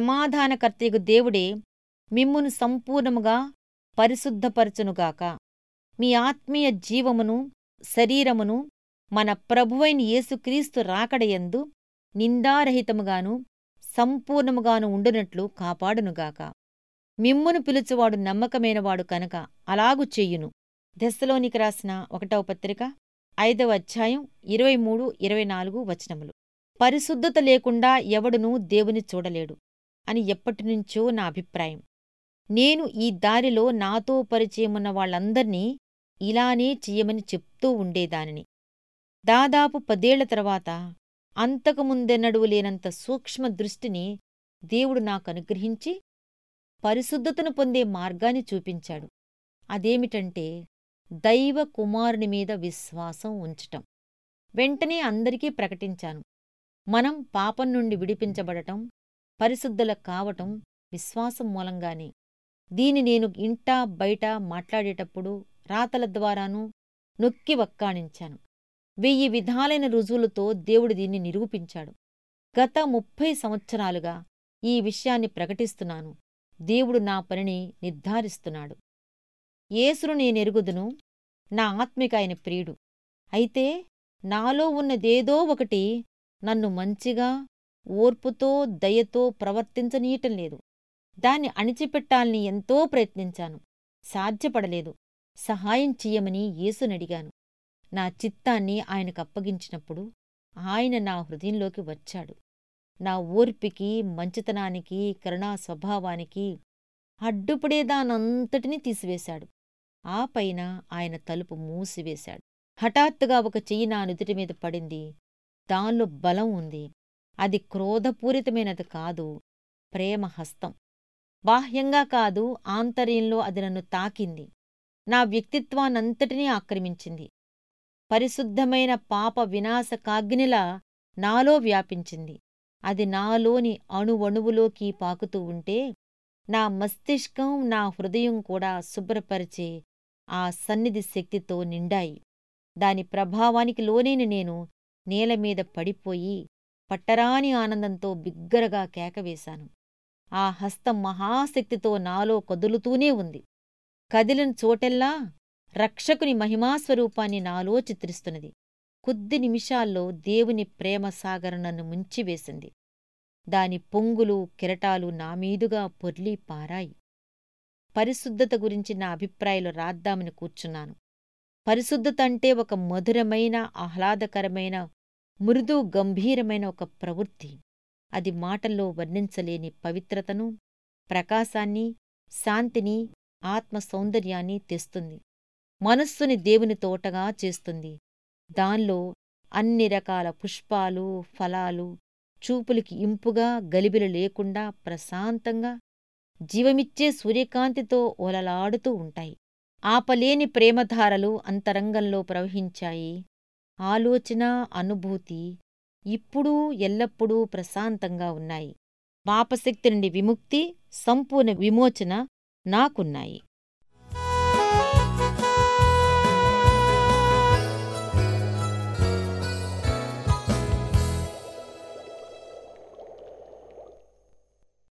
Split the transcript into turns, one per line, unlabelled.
సమాధానకర్తయగు దేవుడే మిమ్మును సంపూర్ణముగా పరిశుద్ధపరచునుగాక. మీ ఆత్మీయ జీవమును శరీరమును మన ప్రభువైన యేసుక్రీస్తు రాకడయందు నిందారహితముగాను సంపూర్ణముగాను ఉండునట్లు కాపాడునుగాక. మిమ్మును పిలుచువాడు నమ్మకమైనవాడు కనుక అలాగు చెయ్యును దశలోనికి రాసిన ఒకటవ పత్రిక ఐదవ అధ్యాయం ఇరవై మూడు ఇరవై నాలుగు వచనములు. పరిశుద్ధత లేకుండా ఎవడునూ దేవుని చూడలేడు. అని ఎప్పటినుంచో నా అభిప్రాయం. నేను ఈ దారిలో నాతో పరిచయమున్న వాళ్ళందర్నీ ఇలానే చెయ్యమని చెప్తూ ఉండేదానిని. దాదాపు పదేళ్ళ తర్వాత అంతకుముందెన్నడూ లేనంత సూక్ష్మ దృష్టిని దేవుడు నాకనుగ్రహించి పరిశుద్ధతను పొందే మార్గాన్ని చూపించాడు. అదేమిటంటే దైవ కుమారుని మీద విశ్వాసం ఉంచటం. వెంటనే అందరికీ ప్రకటించాను. మనం పాపం నుండి విడిపించబడటం పరిశుద్ధుల కావటం విశ్వాసం మూలంగానే. దీని నేను ఇంటా బయట మాట్లాడేటప్పుడు రాతల ద్వారానూ నొక్కి వక్కాణించాను. వెయ్యి విధాలైన రుజువులతో దేవుడు దీన్ని నిరూపించాడు. గత ముప్పై సంవత్సరాలుగా ఈ విషయాన్ని ప్రకటిస్తున్నాను. దేవుడు నా పనిని నిర్ధారిస్తున్నాడు. యేసును నేనెరుగుదును నా ఆత్మిక ఆయన ప్రియుడు. అయితే నాలో ఉన్నదేదో ఒకటి నన్ను మంచిగా ఓర్పుతో దయతో ప్రవర్తించనీయటం లేదు దాన్ని అణిచిపెట్టాలని ఎంతో ప్రయత్నించాను. సాధ్యపడలేదు. సహాయం చెయ్యమని యేసునడిగాను. నా చిత్తాన్ని ఆయనకప్పగించినప్పుడు ఆయన నా హృదయంలోకి వచ్చాడు. నా ఓర్పికి మంచితనానికి కరుణా స్వభావానికి అడ్డుపడేదానంతటినీ తీసివేశాడు. ఆ పైన ఆయన తలుపు మూసివేశాడు. హఠాత్తుగా ఒక చెయ్యి నా నుదుటి మీద పడింది. దానిలో బలం ఉంది. అది క్రోధపూరితమైనది కాదు ప్రేమ హస్తం. బాహ్యంగా కాదు ఆంతర్యంలో అది నన్ను తాకింది. నా వ్యక్తిత్వానంతటినీ ఆక్రమించింది. పరిశుద్ధమైన పాప వినాశకాగ్నిలా నాలో వ్యాపించింది. అది నాలోని అణువణువులోకి పాకుతూ ఉంటే నా మస్తిష్కం నా హృదయం కూడా శుభ్రపరిచే ఆ సన్నిధి శక్తితో నిండాయి. దాని ప్రభావానికి లోనేని నేను నేలమీద పడిపోయి పట్టరాని ఆనందంతో బిగ్గరగా కేకవేశాను ఆ హస్తం మహాశక్తితో నాలో కదులుతూనే ఉంది. కదిలిన చోటెల్లా రక్షకుని మహిమాస్వరూపాన్ని నాలో చిత్రిస్తున్నది. కొద్ది నిమిషాల్లో దేవుని ప్రేమసాగర నన్ను ముంచివేసింది దాని పొంగులు కిరటాలు నామీదుగా పొర్లి పారాయి. పరిశుద్ధత గురించి నా అభిప్రాయాలు రాద్దామని కూర్చున్నాను. పరిశుద్ధత అంటే ఒక మధురమైన ఆహ్లాదకరమైన మృదు గంభీరమైన ఒక ప్రవృత్తి. అది మాటల్లో వర్ణించలేని పవిత్రతను ప్రకాశాన్ని శాంతిని ఆత్మ సౌందర్యాన్ని తెస్తుంది. మనస్సుని దేవుని తోటగా చేస్తుంది. దానిలో అన్ని రకాల పుష్పాలు ఫలాలు చూపులకి ఇంపుగా గలిబిలు లేకుండా ప్రశాంతంగా జీవమిచ్చే సూర్యకాంతితో ఒలలాడుతూ ఉంటాయి. ఆపలేని ప్రేమధారలు అంతరంగంలో ప్రవహించాయి. ఆలోచన అనుభూతి ఇప్పుడూ ఎల్లప్పుడూ ప్రశాంతంగా ఉన్నాయి. పాపశక్తి నుండి విముక్తి సంపూర్ణ విమోచన నాకున్నాయి.